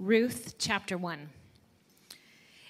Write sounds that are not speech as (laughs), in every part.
Ruth chapter 1.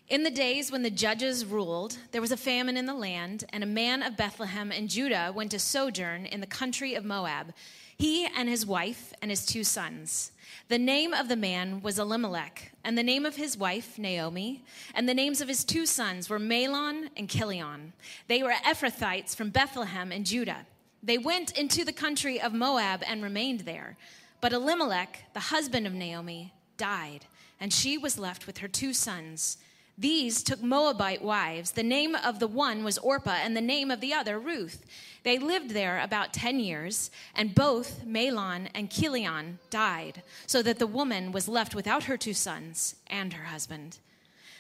In the days when the judges ruled, there was a famine in the land, and a man of Bethlehem in Judah went to sojourn in the country of Moab, he and his wife and his two sons. The name of the man was Elimelech, and the name of his wife, Naomi, and the names of his two sons were Mahlon and Chilion. They were Ephrathites from Bethlehem in Judah. They went into the country of Moab and remained there. But Elimelech, the husband of Naomi, died, and she was left with her two sons. These took Moabite wives. The name of the one was Orpah, and the name of the other Ruth. They lived there about 10 years, and both Mahlon and Chilion died, so that the woman was left without her two sons and her husband.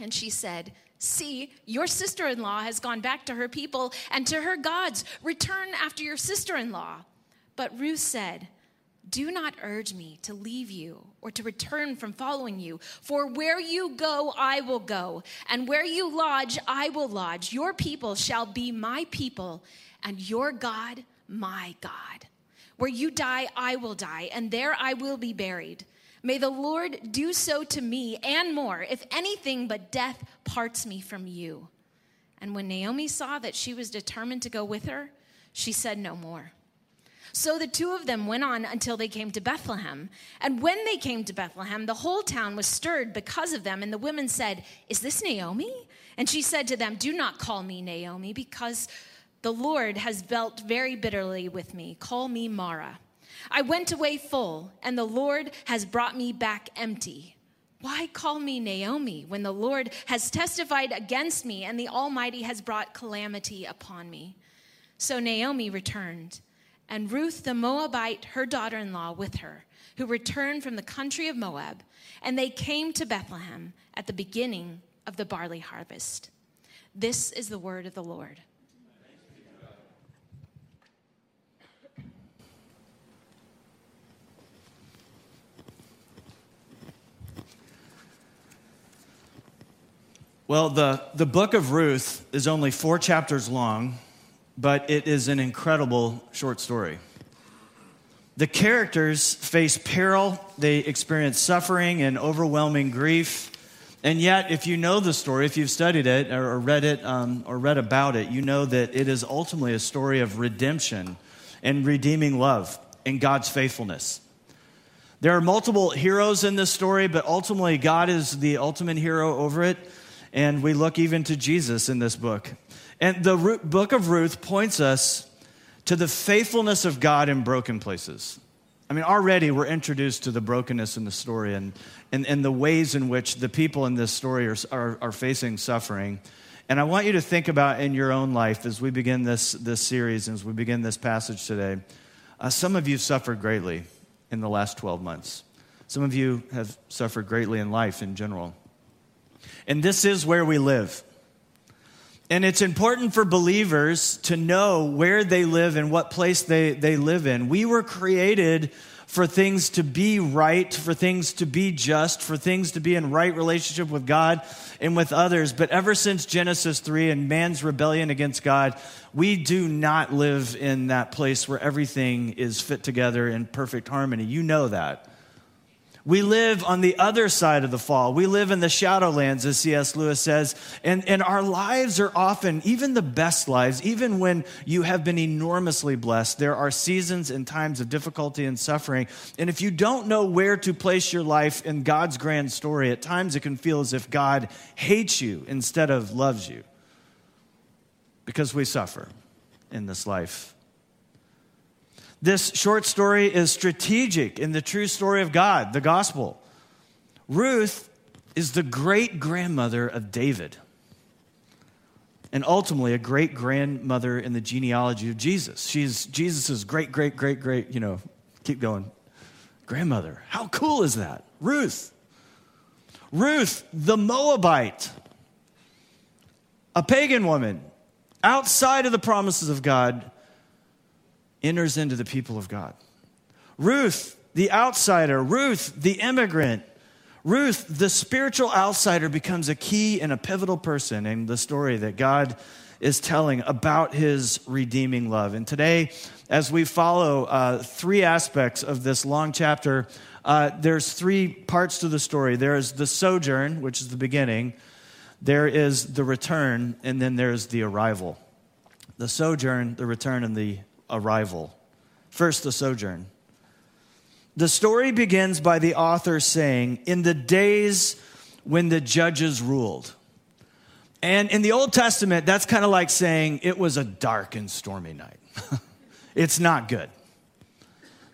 And she said, See, your sister in law has gone back to her people and to her gods. Return after your sister in law. But Ruth said, Do not urge me to leave you or to return from following you. For where you go, I will go, and where you lodge, I will lodge. Your people shall be my people, and your God, my God. Where you die, I will die, and there I will be buried. May the Lord do so to me and more, if anything but death parts me from you. And when Naomi saw that she was determined to go with her, she said no more. So the two of them went on until they came to Bethlehem. And when they came to Bethlehem, the whole town was stirred because of them. And the women said, Is this Naomi? And she said to them, Do not call me Naomi, because the Lord has dealt very bitterly with me. Call me Mara. I went away full, and the Lord has brought me back empty. Why call me Naomi when the Lord has testified against me and the Almighty has brought calamity upon me? So Naomi returned, and Ruth the Moabite, her daughter in law, with her, who returned from the country of Moab, and they came to Bethlehem at the beginning of the barley harvest. This is the word of the Lord. Well, the, the book of Ruth is only four chapters long, but it is an incredible short story. The characters face peril, they experience suffering and overwhelming grief. And yet, if you know the story, if you've studied it or read it um, or read about it, you know that it is ultimately a story of redemption and redeeming love and God's faithfulness. There are multiple heroes in this story, but ultimately, God is the ultimate hero over it. And we look even to Jesus in this book. And the book of Ruth points us to the faithfulness of God in broken places. I mean, already we're introduced to the brokenness in the story and, and, and the ways in which the people in this story are, are, are facing suffering. And I want you to think about in your own life as we begin this, this series and as we begin this passage today. Uh, some of you suffered greatly in the last 12 months. Some of you have suffered greatly in life in general. And this is where we live. And it's important for believers to know where they live and what place they, they live in. We were created for things to be right, for things to be just, for things to be in right relationship with God and with others. But ever since Genesis 3 and man's rebellion against God, we do not live in that place where everything is fit together in perfect harmony. You know that. We live on the other side of the fall. We live in the shadowlands, as C.S. Lewis says. And, and our lives are often, even the best lives, even when you have been enormously blessed, there are seasons and times of difficulty and suffering. And if you don't know where to place your life in God's grand story, at times it can feel as if God hates you instead of loves you because we suffer in this life. This short story is strategic in the true story of God, the gospel. Ruth is the great grandmother of David, and ultimately a great grandmother in the genealogy of Jesus. She's Jesus' great, great, great, great, you know, keep going, grandmother. How cool is that? Ruth. Ruth, the Moabite, a pagan woman outside of the promises of God enters into the people of God. Ruth, the outsider, Ruth, the immigrant, Ruth, the spiritual outsider, becomes a key and a pivotal person in the story that God is telling about his redeeming love. And today, as we follow uh, three aspects of this long chapter, uh, there's three parts to the story there is the sojourn, which is the beginning, there is the return, and then there's the arrival. The sojourn, the return, and the arrival. First, the sojourn. The story begins by the author saying, In the days when the judges ruled. And in the Old Testament, that's kind of like saying it was a dark and stormy night. (laughs) it's not good.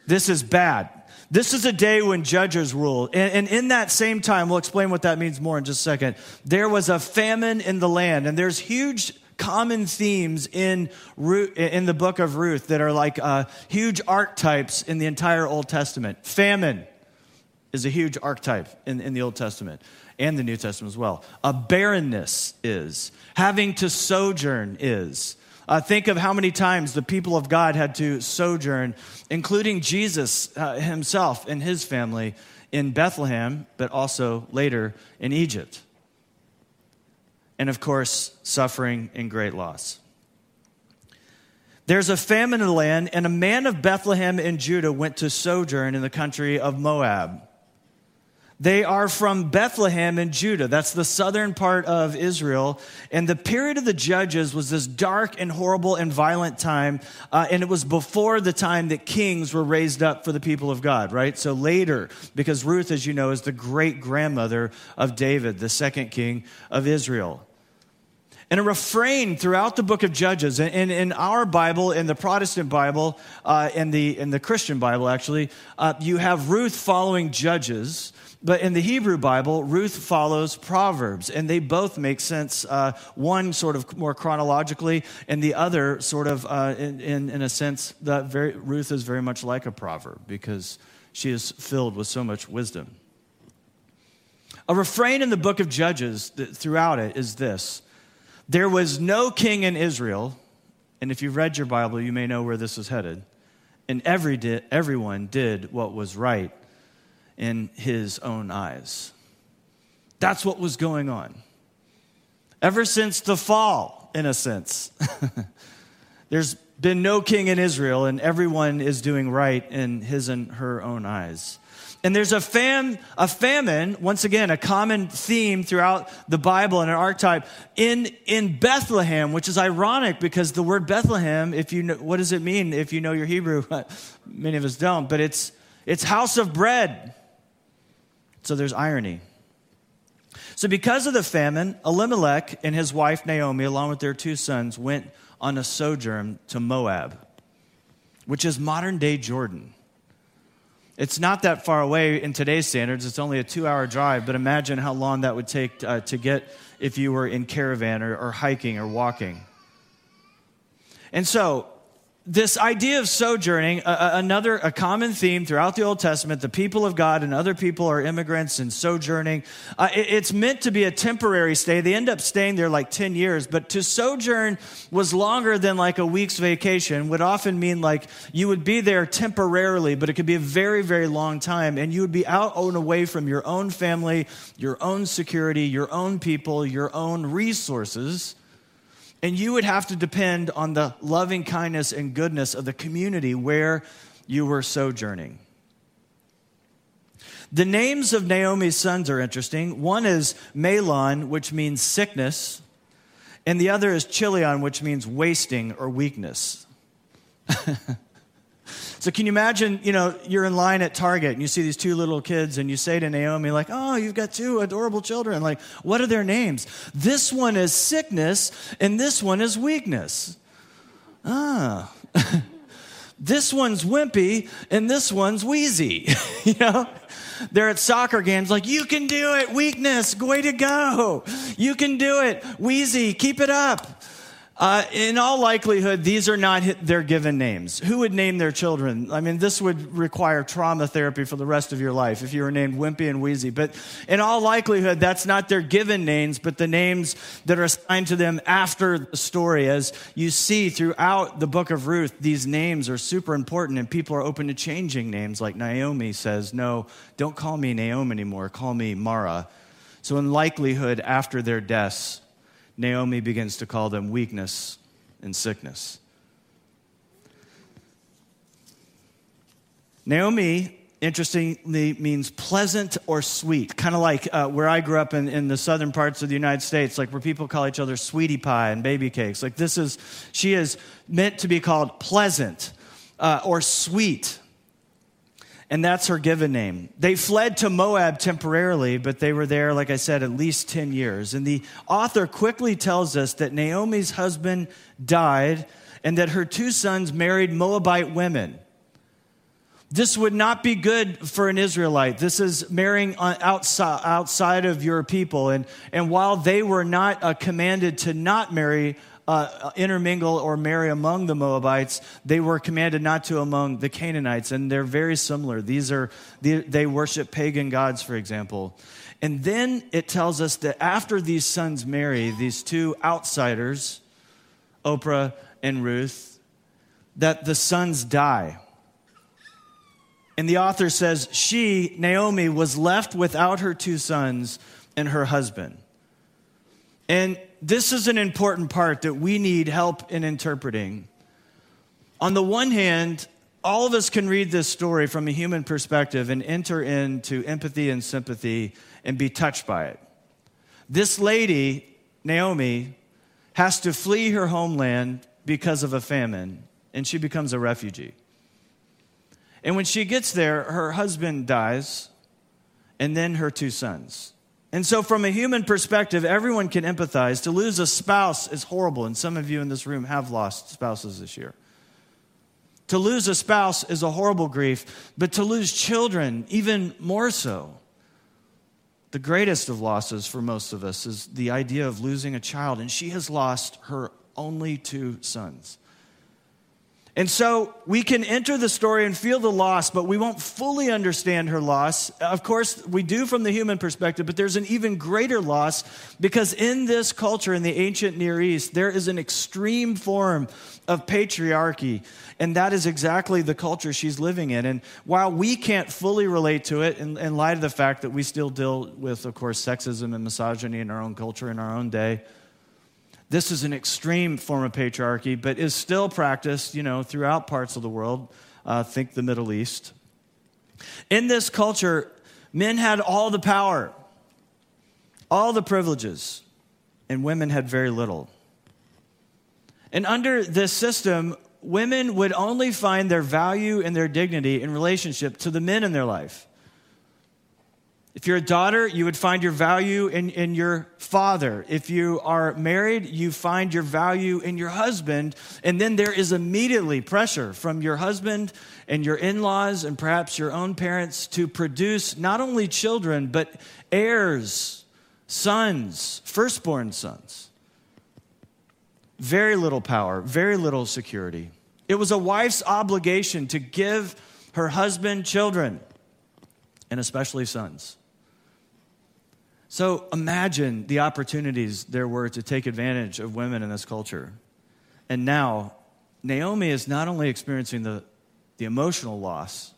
This is bad. This is a day when judges ruled. And, and, in that same time, we'll explain what that means more in just a second. There was a famine in the land, and there's huge common themes in, in the book of Ruth that are like uh, huge archetypes in the entire Old Testament. Famine is a huge archetype in, in the Old Testament and the New Testament as well. A barrenness is. Having to sojourn is. Uh, think of how many times the people of God had to sojourn, including Jesus uh, himself and his family in Bethlehem, but also later in Egypt and of course, suffering and great loss. There's a famine in the land, and a man of Bethlehem in Judah went to sojourn in the country of Moab. They are from Bethlehem in Judah. That's the southern part of Israel. And the period of the judges was this dark and horrible and violent time. Uh, and it was before the time that kings were raised up for the people of God, right? So later, because Ruth, as you know, is the great grandmother of David, the second king of Israel. And a refrain throughout the book of Judges, and in our Bible, in the Protestant Bible, uh, in, the, in the Christian Bible actually, uh, you have Ruth following Judges. But in the Hebrew Bible, Ruth follows Proverbs, and they both make sense. Uh, one sort of more chronologically, and the other sort of, uh, in, in, in, a sense, that very, Ruth is very much like a proverb because she is filled with so much wisdom. A refrain in the book of Judges throughout it is this There was no king in Israel, and if you've read your Bible, you may know where this is headed. And every di- everyone did what was right in his own eyes. That's what was going on. Ever since the fall, in a sense, (laughs) there's been no king in Israel, and everyone is doing right in his and her own eyes. And there's a, fam, a famine, once again, a common theme throughout the Bible and an archetype in, in Bethlehem, which is ironic because the word Bethlehem, if you know, what does it mean if you know your Hebrew? (laughs) Many of us don't, but it's, it's house of bread. So there's irony. So, because of the famine, Elimelech and his wife Naomi, along with their two sons, went on a sojourn to Moab, which is modern day Jordan. It's not that far away in today's standards. It's only a two hour drive, but imagine how long that would take uh, to get if you were in caravan or, or hiking or walking. And so, this idea of sojourning, another a common theme throughout the Old Testament, the people of God and other people are immigrants and sojourning. Uh, it, it's meant to be a temporary stay. They end up staying there like 10 years, but to sojourn was longer than like a week's vacation, would often mean like you would be there temporarily, but it could be a very, very long time. And you would be out and away from your own family, your own security, your own people, your own resources and you would have to depend on the loving kindness and goodness of the community where you were sojourning. The names of Naomi's sons are interesting. One is Mahlon, which means sickness, and the other is Chilion, which means wasting or weakness. (laughs) So can you imagine, you know, you're in line at Target and you see these two little kids and you say to Naomi, like, oh, you've got two adorable children. Like, what are their names? This one is sickness and this one is weakness. Ah. (laughs) this one's wimpy and this one's wheezy. (laughs) you know? They're at soccer games like, you can do it, weakness, way to go. You can do it, wheezy, keep it up. Uh, in all likelihood, these are not their given names. Who would name their children? I mean, this would require trauma therapy for the rest of your life if you were named Wimpy and Wheezy. But in all likelihood, that's not their given names, but the names that are assigned to them after the story. As you see throughout the book of Ruth, these names are super important, and people are open to changing names. Like Naomi says, No, don't call me Naomi anymore, call me Mara. So, in likelihood, after their deaths, Naomi begins to call them weakness and sickness. Naomi, interestingly, means pleasant or sweet, kind of like uh, where I grew up in, in the southern parts of the United States, like where people call each other sweetie pie and baby cakes. Like this is, she is meant to be called pleasant uh, or sweet and that's her given name. They fled to Moab temporarily, but they were there, like I said, at least 10 years. And the author quickly tells us that Naomi's husband died and that her two sons married Moabite women. This would not be good for an Israelite. This is marrying outside, outside of your people. And, and while they were not uh, commanded to not marry uh, intermingle or marry among the Moabites, they were commanded not to among the Canaanites, and they're very similar. These are they, they worship pagan gods, for example. And then it tells us that after these sons marry, these two outsiders, Oprah and Ruth, that the sons die. And the author says she, Naomi, was left without her two sons and her husband. And this is an important part that we need help in interpreting. On the one hand, all of us can read this story from a human perspective and enter into empathy and sympathy and be touched by it. This lady, Naomi, has to flee her homeland because of a famine, and she becomes a refugee. And when she gets there, her husband dies, and then her two sons. And so, from a human perspective, everyone can empathize. To lose a spouse is horrible, and some of you in this room have lost spouses this year. To lose a spouse is a horrible grief, but to lose children, even more so. The greatest of losses for most of us is the idea of losing a child, and she has lost her only two sons. And so we can enter the story and feel the loss, but we won't fully understand her loss. Of course, we do from the human perspective, but there's an even greater loss because in this culture in the ancient Near East, there is an extreme form of patriarchy. And that is exactly the culture she's living in. And while we can't fully relate to it in, in light of the fact that we still deal with, of course, sexism and misogyny in our own culture in our own day, this is an extreme form of patriarchy, but is still practiced, you know, throughout parts of the world. Uh, think the Middle East. In this culture, men had all the power, all the privileges, and women had very little. And under this system, women would only find their value and their dignity in relationship to the men in their life. If you're a daughter, you would find your value in, in your father. If you are married, you find your value in your husband. And then there is immediately pressure from your husband and your in laws and perhaps your own parents to produce not only children, but heirs, sons, firstborn sons. Very little power, very little security. It was a wife's obligation to give her husband children, and especially sons. So imagine the opportunities there were to take advantage of women in this culture. And now, Naomi is not only experiencing the, the emotional loss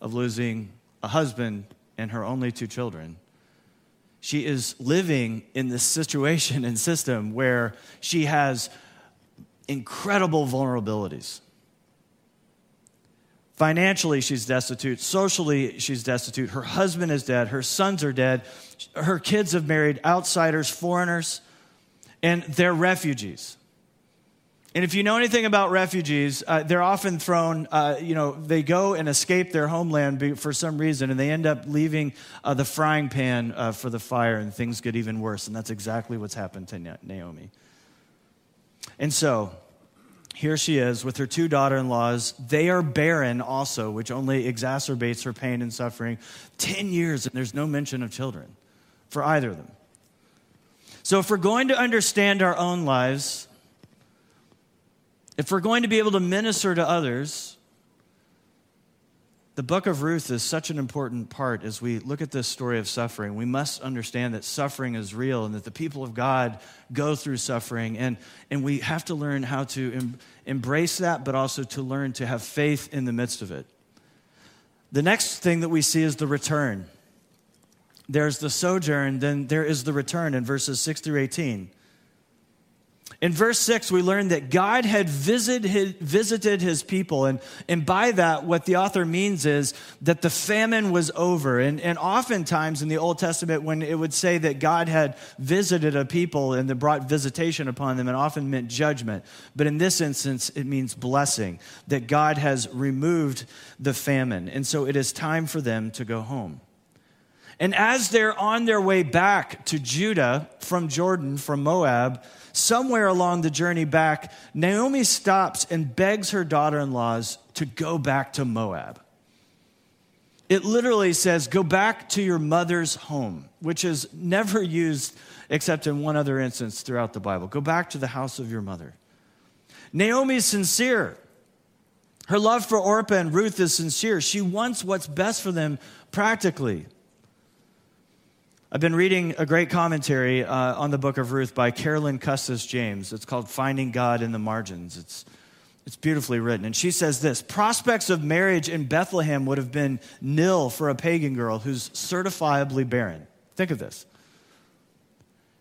of losing a husband and her only two children, she is living in this situation and system where she has incredible vulnerabilities. Financially, she's destitute. Socially, she's destitute. Her husband is dead. Her sons are dead. Her kids have married outsiders, foreigners, and they're refugees. And if you know anything about refugees, uh, they're often thrown, uh, you know, they go and escape their homeland for some reason, and they end up leaving uh, the frying pan uh, for the fire, and things get even worse. And that's exactly what's happened to Naomi. And so, here she is with her two daughter in laws. They are barren also, which only exacerbates her pain and suffering. 10 years, and there's no mention of children for either of them. So, if we're going to understand our own lives, if we're going to be able to minister to others, the book of Ruth is such an important part as we look at this story of suffering. We must understand that suffering is real and that the people of God go through suffering. And, and we have to learn how to em- embrace that, but also to learn to have faith in the midst of it. The next thing that we see is the return. There's the sojourn, then there is the return in verses 6 through 18. In verse 6, we learn that God had visited his, visited his people. And, and by that, what the author means is that the famine was over. And, and oftentimes in the Old Testament, when it would say that God had visited a people and that brought visitation upon them, it often meant judgment. But in this instance, it means blessing, that God has removed the famine. And so it is time for them to go home. And as they're on their way back to Judah from Jordan, from Moab, somewhere along the journey back, Naomi stops and begs her daughter in laws to go back to Moab. It literally says, Go back to your mother's home, which is never used except in one other instance throughout the Bible. Go back to the house of your mother. Naomi is sincere. Her love for Orpah and Ruth is sincere. She wants what's best for them practically. I've been reading a great commentary uh, on the book of Ruth by Carolyn Custis James. It's called Finding God in the Margins. It's, it's beautifully written. And she says this Prospects of marriage in Bethlehem would have been nil for a pagan girl who's certifiably barren. Think of this.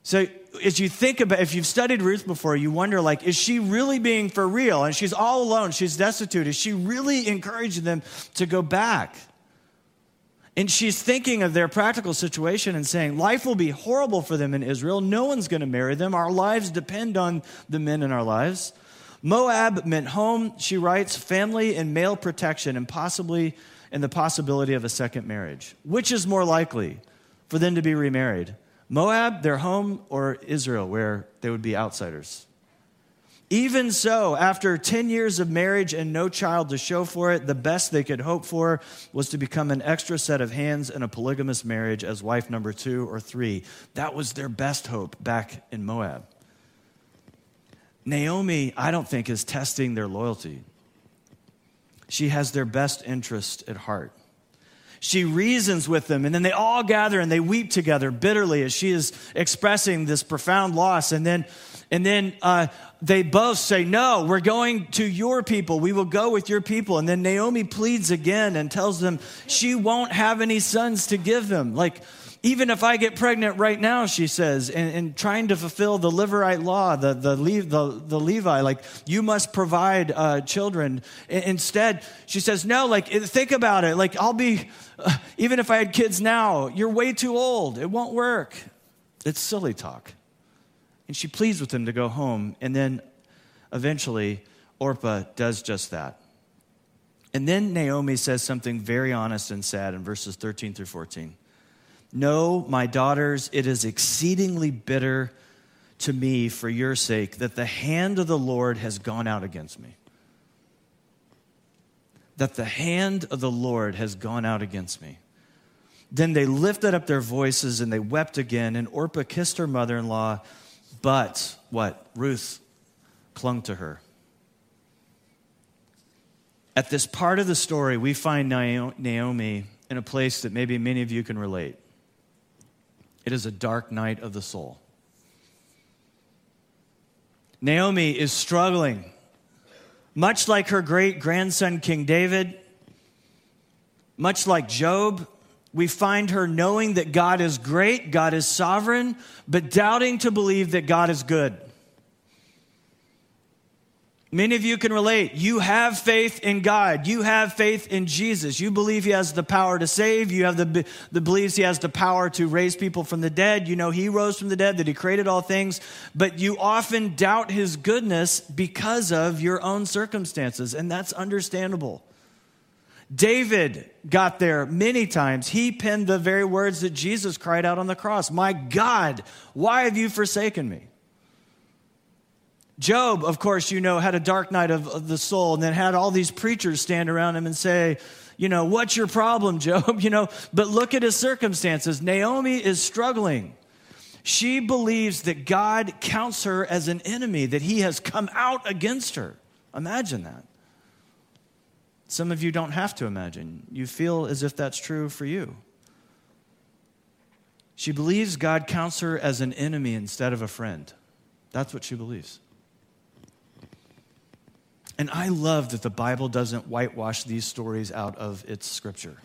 So, as you think about, if you've studied Ruth before, you wonder, like, is she really being for real? And she's all alone, she's destitute. Is she really encouraging them to go back? And she's thinking of their practical situation and saying, Life will be horrible for them in Israel. No one's going to marry them. Our lives depend on the men in our lives. Moab meant home, she writes, family and male protection, and possibly and the possibility of a second marriage. Which is more likely for them to be remarried? Moab, their home, or Israel, where they would be outsiders? Even so, after 10 years of marriage and no child to show for it, the best they could hope for was to become an extra set of hands in a polygamous marriage as wife number two or three. That was their best hope back in Moab. Naomi, I don't think, is testing their loyalty. She has their best interest at heart. She reasons with them, and then they all gather and they weep together bitterly as she is expressing this profound loss. And then, and then uh, they both say, No, we're going to your people. We will go with your people. And then Naomi pleads again and tells them she won't have any sons to give them. Like, even if I get pregnant right now, she says, and, and trying to fulfill the Levirate law, the, the, the, the Levi, like, you must provide uh, children. Instead, she says, no, like, think about it. Like, I'll be, uh, even if I had kids now, you're way too old. It won't work. It's silly talk. And she pleads with him to go home. And then eventually, Orpah does just that. And then Naomi says something very honest and sad in verses 13 through 14. No, my daughters, it is exceedingly bitter to me for your sake that the hand of the Lord has gone out against me. That the hand of the Lord has gone out against me. Then they lifted up their voices and they wept again, and Orpah kissed her mother in law but what? Ruth clung to her. At this part of the story, we find Naomi in a place that maybe many of you can relate. It is a dark night of the soul. Naomi is struggling, much like her great grandson, King David, much like Job. We find her knowing that God is great, God is sovereign, but doubting to believe that God is good. Many of you can relate. You have faith in God. You have faith in Jesus. You believe He has the power to save. You have the, the believes He has the power to raise people from the dead. You know He rose from the dead, that He created all things. But you often doubt His goodness because of your own circumstances, and that's understandable. David got there many times. He penned the very words that Jesus cried out on the cross My God, why have you forsaken me? Job, of course, you know, had a dark night of, of, the soul and then had all these preachers stand around him and say, you know, what's your problem, (laughs) Job? You know, but look at his circumstances. Naomi is struggling. She believes that God counts her as an enemy, that he has come out against her. Imagine that. Some of you don't have to imagine. You feel as if that's true for you. She believes God counts her as an enemy instead of a friend. That's what she believes. And I love that the Bible doesn't whitewash these stories out of its scripture.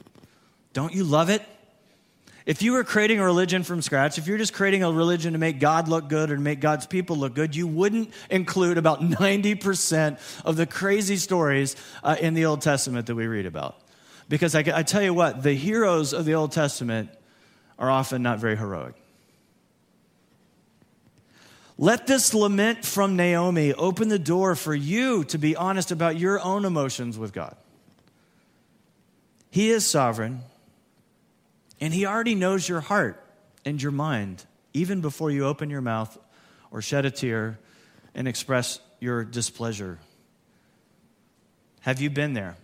Don't you love it? If you were creating a religion from scratch, if you're just creating a religion to make God look good or to make God's people look good, you wouldn't include about 90% of the crazy stories uh, in the Old Testament that we read about. Because I, I tell you what, the heroes of the Old Testament are often not very heroic. Let this lament from Naomi open the door for you to be honest about your own emotions with God. He is sovereign, and He already knows your heart and your mind, even before you open your mouth or shed a tear and express your displeasure. Have you been there?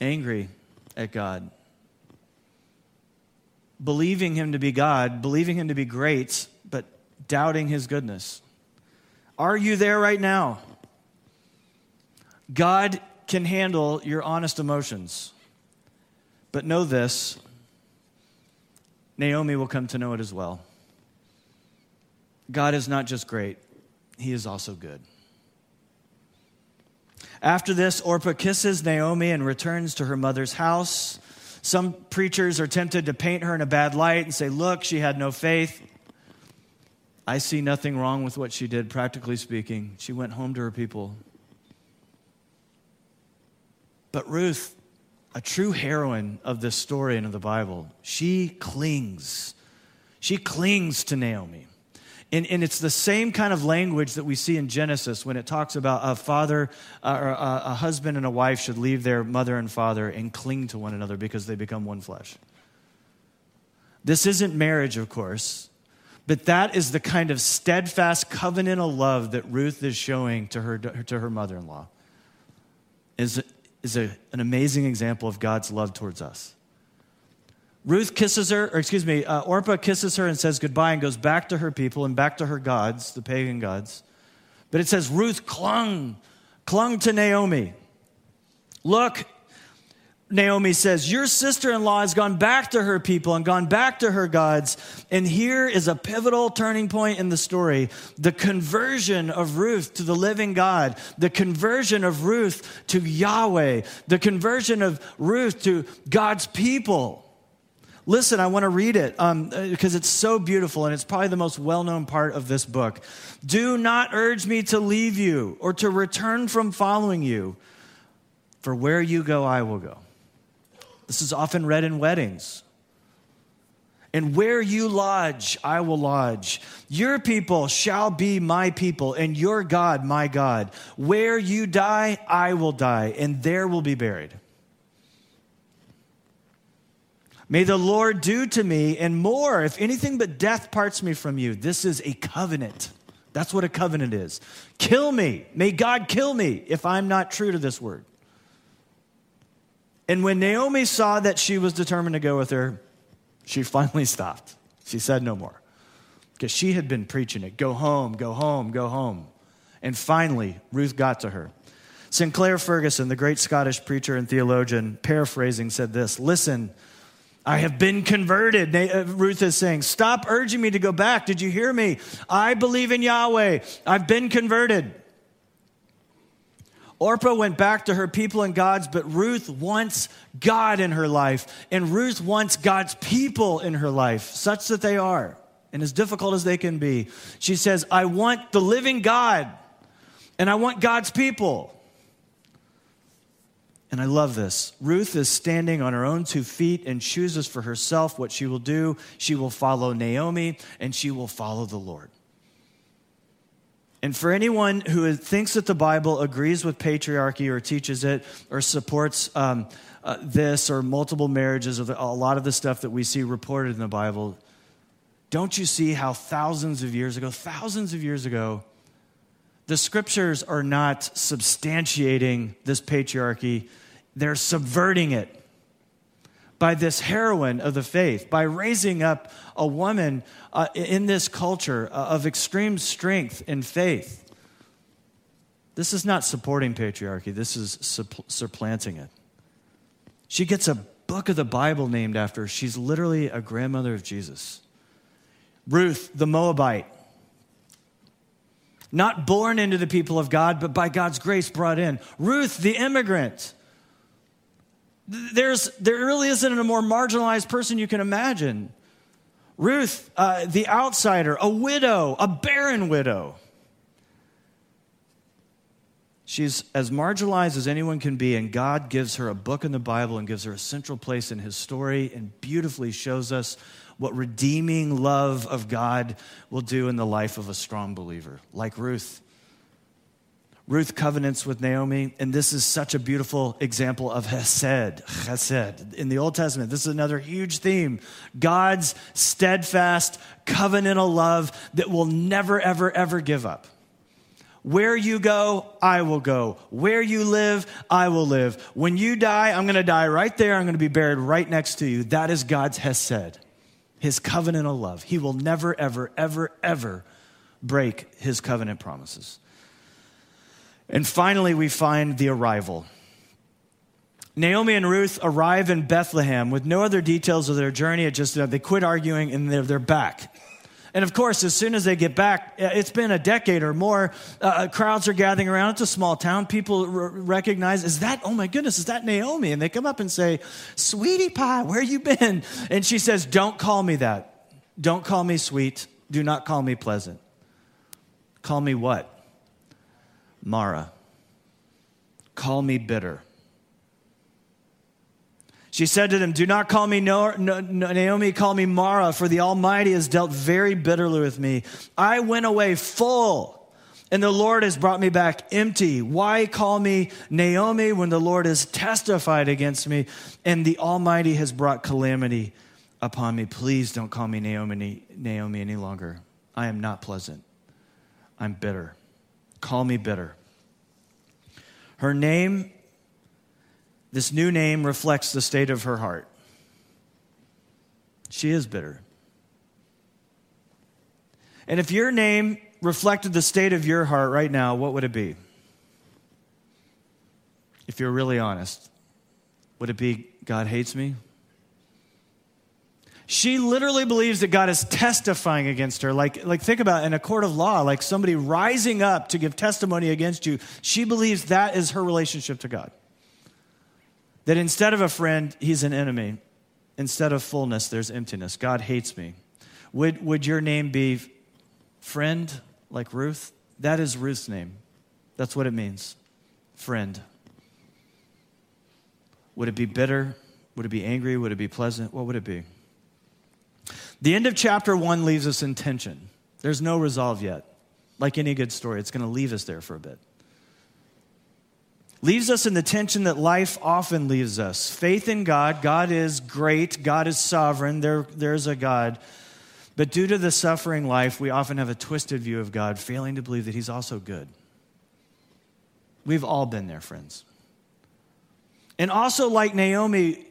Angry at God, believing Him to be God, believing Him to be great doubting his goodness. Are you there right now? God can handle your honest emotions. But know this Naomi will come to know it as well. God is not just great, He is also good. After this, Orpah kisses Naomi and returns to her mother's house. Some preachers are tempted to paint her in a bad light and say, Look, she had no faith. I see nothing wrong with what she did, practically speaking. She went home to her people. But Ruth, a true heroine of this story and of the Bible, she clings. She clings to Naomi. And, and, it's the same kind of language that we see in Genesis when it talks about a father uh, or a, a husband and a wife should leave their mother and father and cling to one another because they become one flesh. This isn't marriage, of course. But that is the kind of steadfast covenantal love that Ruth is showing to her, to her mother in law. Is, is a, an amazing example of God's love towards us. Ruth kisses her, or excuse me, uh, Orpah kisses her and says goodbye and goes back to her people and back to her gods, the pagan gods. But it says Ruth clung, clung to Naomi. Look, Naomi says, Your sister in law has gone back to her people and gone back to her gods. And here is a pivotal turning point in the story the conversion of Ruth to the living God, the conversion of Ruth to Yahweh, the conversion of Ruth to God's people. Listen, I want to read it um, because it's so beautiful and it's probably the most well known part of this book. Do not urge me to leave you or to return from following you, for where you go, I will go this is often read in weddings. And where you lodge, I will lodge. Your people shall be my people, and your God, my God. Where you die, I will die, and there will be buried. May the Lord do to me and more, if anything but death parts me from you. This is a covenant. That's what a covenant is. Kill me. May God kill me if I'm not true to this word. And when Naomi saw that she was determined to go with her, she finally stopped. She said no more. Because she had been preaching it go home, go home, go home. And finally, Ruth got to her. Sinclair Ferguson, the great Scottish preacher and theologian, paraphrasing, said this Listen, I have been converted. Uh, Ruth is saying, Stop urging me to go back. Did you hear me? I believe in Yahweh. I've been converted. Orpah went back to her people and God's, but Ruth wants God in her life, and Ruth wants God's people in her life, such that they are, and as difficult as they can be. She says, I want the living God, and I want God's people. And I love this. Ruth is standing on her own two feet and chooses for herself what she will do. She will follow Naomi and she will follow the Lord. And for anyone who thinks that the Bible agrees with patriarchy or teaches it or supports um, uh, this or multiple marriages or a lot of the stuff that we see reported in the Bible, don't you see how thousands of years ago, thousands of years ago, the scriptures are not substantiating this patriarchy, they're subverting it by this heroine of the faith, by raising up a woman uh, in this culture uh, of extreme strength and faith. This is not supporting patriarchy, this is supplanting it. She gets a book of the Bible named after her. She's literally a grandmother of Jesus. Ruth, the Moabite, not born into the people of God, but by God's grace brought in. Ruth, the immigrant. There's, there really isn't a more marginalized person you can imagine. Ruth, uh, the outsider, a widow, a barren widow. She's as marginalized as anyone can be, and God gives her a book in the Bible and gives her a central place in his story and beautifully shows us what redeeming love of God will do in the life of a strong believer, like Ruth. Ruth covenants with Naomi, and this is such a beautiful example of Hesed. Hesed. In the Old Testament, this is another huge theme. God's steadfast covenantal love that will never, ever, ever give up. Where you go, I will go. Where you live, I will live. When you die, I'm going to die right there. I'm going to be buried right next to you. That is God's Hesed his covenantal love. He will never, ever, ever, ever break his covenant promises. And finally, we find the arrival. Naomi and Ruth arrive in Bethlehem with no other details of their journey. It just they quit arguing and they're, they're back. And of course, as soon as they get back, uh, it's been a decade or more. Uh, uh, crowds are gathering around. It's a small town. People r- recognize, is that, oh my goodness, is that Naomi? And they come up and say, Sweetie pie, where you been? And she says, Don't call me that. Don't call me sweet. Do not call me pleasant. Call me what? Mara. Call me bitter. She said to them, Do not call me Naomi, call me Mara, for the Almighty has dealt very bitterly with me. I went away full, and the Lord has brought me back empty. Why call me Naomi when the Lord has testified against me, and the Almighty has brought calamity upon me? Please don't call me Naomi, Naomi any longer. I am not pleasant. I'm bitter. Call me bitter. Her name this new name reflects the state of her heart. She is bitter. And if your name reflected the state of your heart right now, what would it be? If you're really honest, would it be God hates me? She literally believes that God is testifying against her. Like, like think about it, in a court of law, like somebody rising up to give testimony against you. She believes that is her relationship to God. That instead of a friend, he's an enemy. Instead of fullness, there's emptiness. God hates me. Would, would your name be friend, like Ruth? That is Ruth's name. That's what it means friend. Would it be bitter? Would it be angry? Would it be pleasant? What would it be? The end of chapter one leaves us in tension. There's no resolve yet. Like any good story, it's going to leave us there for a bit leaves us in the tension that life often leaves us. Faith in God, God is great, God is sovereign, there, there's a God. But due to the suffering life, we often have a twisted view of God, failing to believe that He's also good. We've all been there, friends. And also, like Naomi,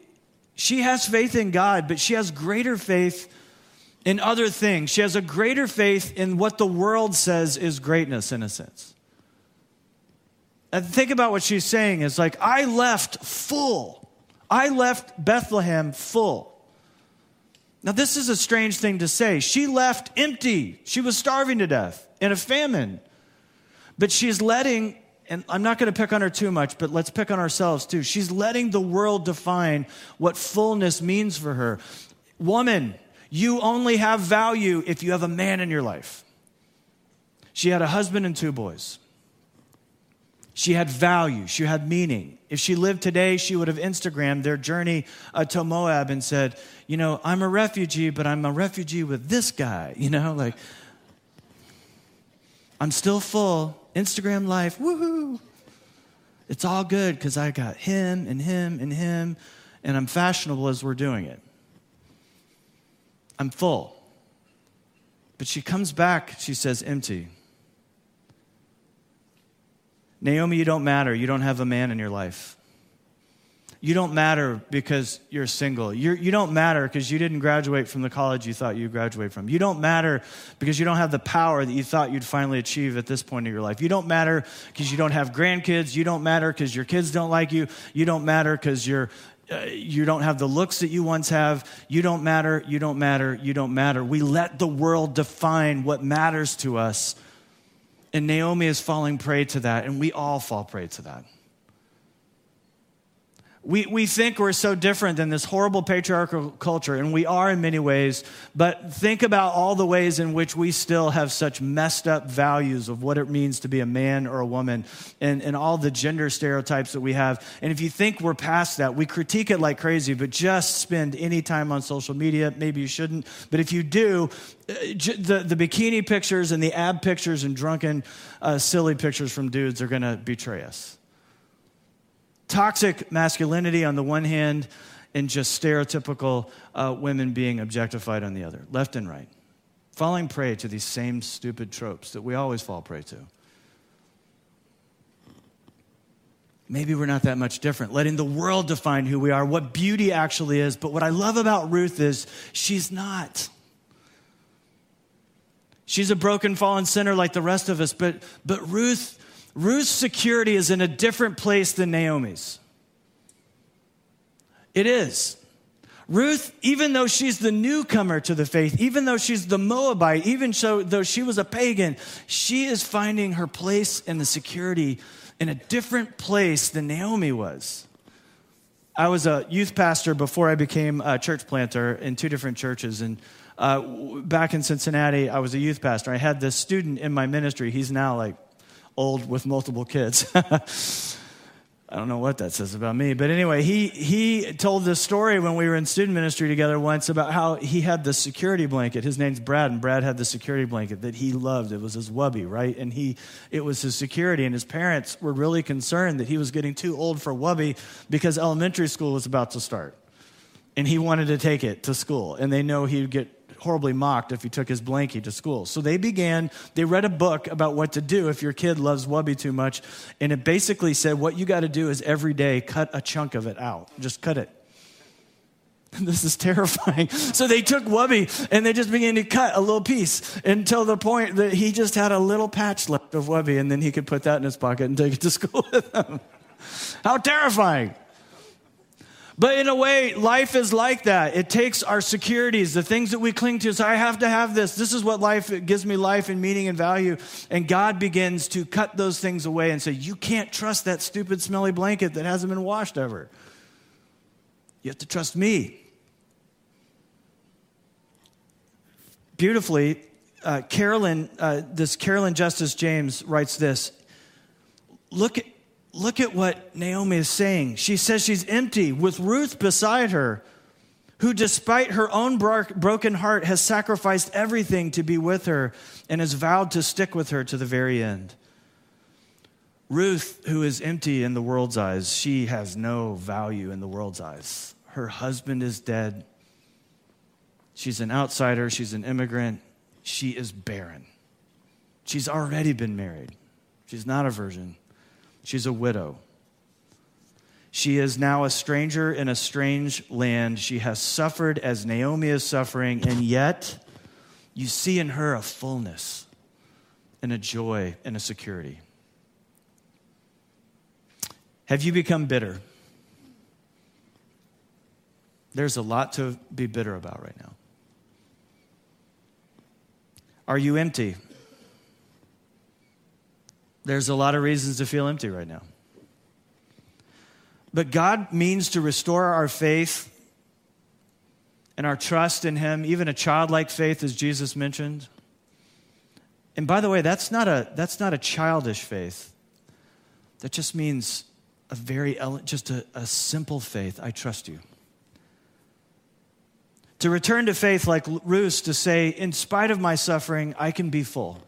she has faith in God, but she has greater faith in other things. She has a greater faith in what the world says is greatness, in a sense. And think about what she's saying is like, I left full. I left Bethlehem full. Now, this is a strange thing to say. She left empty. She was starving to death in a famine. But she's letting, and I'm not going to pick on her too much, but let's pick on ourselves too. She's letting the world define what fullness means for her. Woman, you only have value if you have a man in your life. She had a husband and two boys. She had value, she had meaning. If she lived today, she would have Instagrammed their journey uh, to Moab and said, You know, I'm a refugee, but I'm a refugee with this guy. (laughs) You know, like, I'm still full. Instagram life, woohoo. It's all good because I got him and him and him, and I'm fashionable as we're doing it. I'm full. But she comes back, she says, empty. Naomi, you don't matter. You don't have a man in your life. You don't matter because you're single. You're, you do not matter because you didn't graduate from the college you thought you'd graduate from. You don't matter because you don't have the power that you thought you'd finally achieve at this point in your life. You don't matter because you don't have grandkids. You don't matter because your kids don't like you. You don't matter because you're, uh, you don't have the looks that you once have. You don't matter. You don't matter. You don't matter. We let the world define what matters to us and Naomi is falling prey to that, and we all fall prey to that. We, we think we're so different than this horrible patriarchal culture, and we are in many ways, but think about all the ways in which we still have such messed up values of what it means to be a man or a woman and, and all the gender stereotypes that we have. And if you think we're past that, we critique it like crazy, but just spend any time on social media. Maybe you shouldn't, but if you do, uh, the, the bikini pictures and the ab pictures and drunken, uh, silly pictures from dudes are going to betray us toxic masculinity on the one hand and just stereotypical uh, women being objectified on the other, left and right. Falling prey to these same stupid tropes that we always fall prey to. Maybe we're not that much different, letting the world define who we are, what beauty actually is. But what I love about Ruth is she's not. She's a broken, fallen sinner like the rest of us, but, but Ruth Ruth's security is in a different place than Naomi's. It is. Ruth, even though she's the newcomer to the faith, even though she's the Moabite, even though she was a pagan, she is finding her place in the security in a different place than Naomi was. I was a youth pastor before I became a church planter in two different churches. And uh, back in Cincinnati, I was a youth pastor. I had this student in my ministry. He's now like old with multiple kids. (laughs) I don't know what that says about me. But anyway, he, he told this story when we were in student ministry together once about how he had the security blanket. His name's Brad, and Brad had the security blanket that he loved. It was his wubby, right? And he, it was his security. And his parents were really concerned that he was getting too old for wubby because elementary school was about to start. And he wanted to take it to school. And they know he'd get horribly mocked if he took his blankie to school. So they began, they read a book about what to do if your kid loves Wubby too much. And it basically said what you got to do is every day cut a chunk of it out. Just cut it. (laughs) This is terrifying. (laughs) So they took Wubby and they just began to cut a little piece until the point that he just had a little patch left of Wubby and then he could put that in his pocket and take it to (laughs) school with him. How terrifying. But in a way, life is like that. It takes our securities, the things that we cling to. So I have to have this. This is what life gives me life and meaning and value. And God begins to cut those things away and say, You can't trust that stupid, smelly blanket that hasn't been washed ever. You have to trust me. Beautifully, uh, Carolyn, uh, this Carolyn Custis James writes this. Look at look at what Naomi is saying. She says she's empty with Ruth beside her, who, despite her own broken heart, has sacrificed everything to be with her and has vowed to stick with her to the very end. Ruth, who is empty in the world's eyes, she has no value in the world's eyes. Her husband is dead. She's an outsider. She's an immigrant. She is barren. She's already been married. She's not a virgin. She's a widow. She is now a stranger in a strange land. She has suffered as Naomi is suffering, and yet you see in her a fullness and a joy and a security. Have you become bitter? There's a lot to be bitter about right now. Are you empty? There's a lot of reasons to feel empty right now. But God means to restore our faith and our trust in Him, even a childlike faith, as Jesus mentioned. And by the way, that's not a, that's not a childish faith. That just means a very, just a, a simple faith. I trust you. To return to faith like Ruth, to say, in spite of my suffering, I can be full.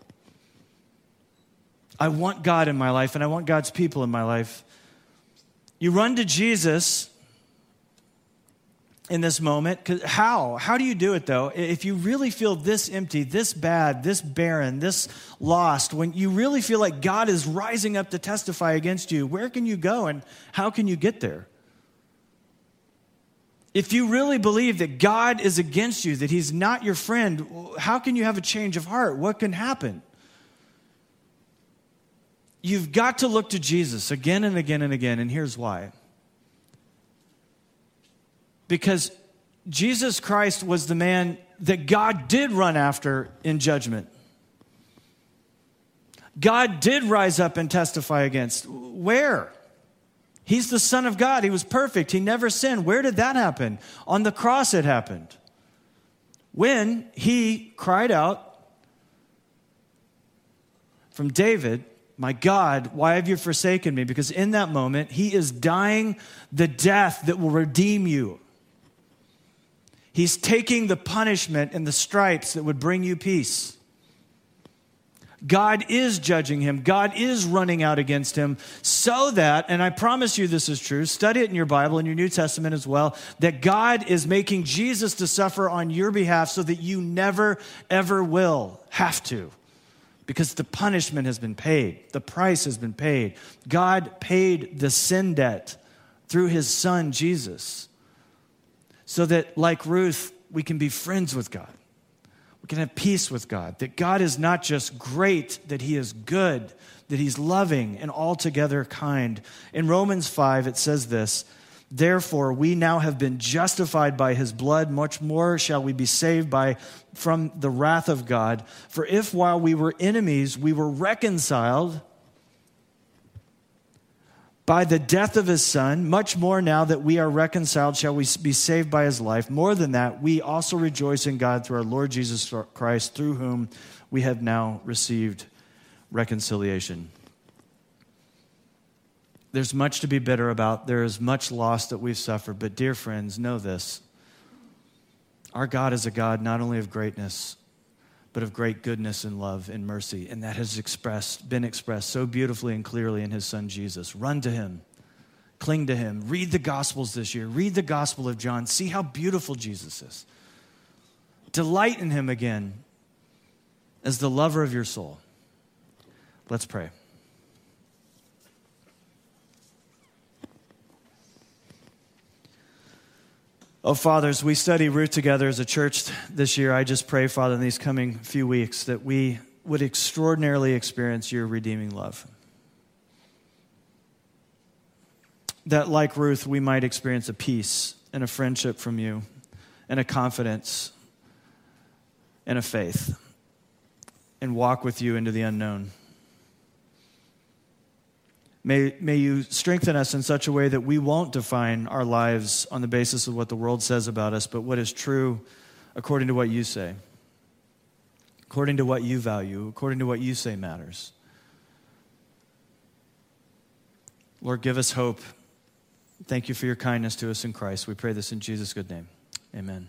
I want God in my life and I want God's people in my life. You run to Jesus in this moment. How? How do you do it though? If you really feel this empty, this bad, this barren, this lost, when you really feel like God is rising up to testify against you, where can you go and how can you get there? If you really believe that God is against you, that He's not your friend, how can you have a change of heart? What can happen? You've got to look to Jesus again and again and again, and here's why. Because Jesus Christ was the man that God did run after in judgment. God did rise up and testify against. Where? He's the Son of God. He was perfect. He never sinned. Where did that happen? On the cross, it happened. When he cried out from David, my God, why have you forsaken me? Because in that moment, he is dying the death that will redeem you. He's taking the punishment and the stripes that would bring you peace. God is judging him. God is running out against him so that, and I promise you this is true, study it in your Bible, in your New Testament as well, that God is making Jesus to suffer on your behalf so that you never, ever will have to because the punishment has been paid, the price has been paid. God paid the sin debt through his son, Jesus, so that, like Ruth, we can be friends with God. We can have peace with God. That God is not just great, that he is good, that he's loving and altogether kind. In Romans 5, it says this. Therefore, we now have been justified by his blood, much more shall we be saved by from the wrath of God. For if while we were enemies, we were reconciled by the death of his son, much more now that we are reconciled, shall we be saved by his life. More than that, we also rejoice in God through our Lord Jesus Christ, through whom we have now received reconciliation. There's much to be bitter about. There is much loss that we've suffered. But, dear friends, know this our God is a God not only of greatness, but of great goodness and love and mercy. And that has expressed, been expressed so beautifully and clearly in his son Jesus. Run to him, cling to him. Read the Gospels this year. Read the Gospel of John. See how beautiful Jesus is. Delight in him again as the lover of your soul. Let's pray. Oh, fathers, we study Ruth together as a church this year. I just pray, Father, in these coming few weeks that we would extraordinarily experience your redeeming love. That, like Ruth, we might experience a peace and a friendship from you, and a confidence and a faith, and walk with you into the unknown. May, may you strengthen us in such a way that we won't define our lives on the basis of what the world says about us, but what is true according to what you say, according to what you value, according to what you say matters. Lord, give us hope. Thank you for your kindness to us in Christ. We pray this in Jesus' good name. Amen.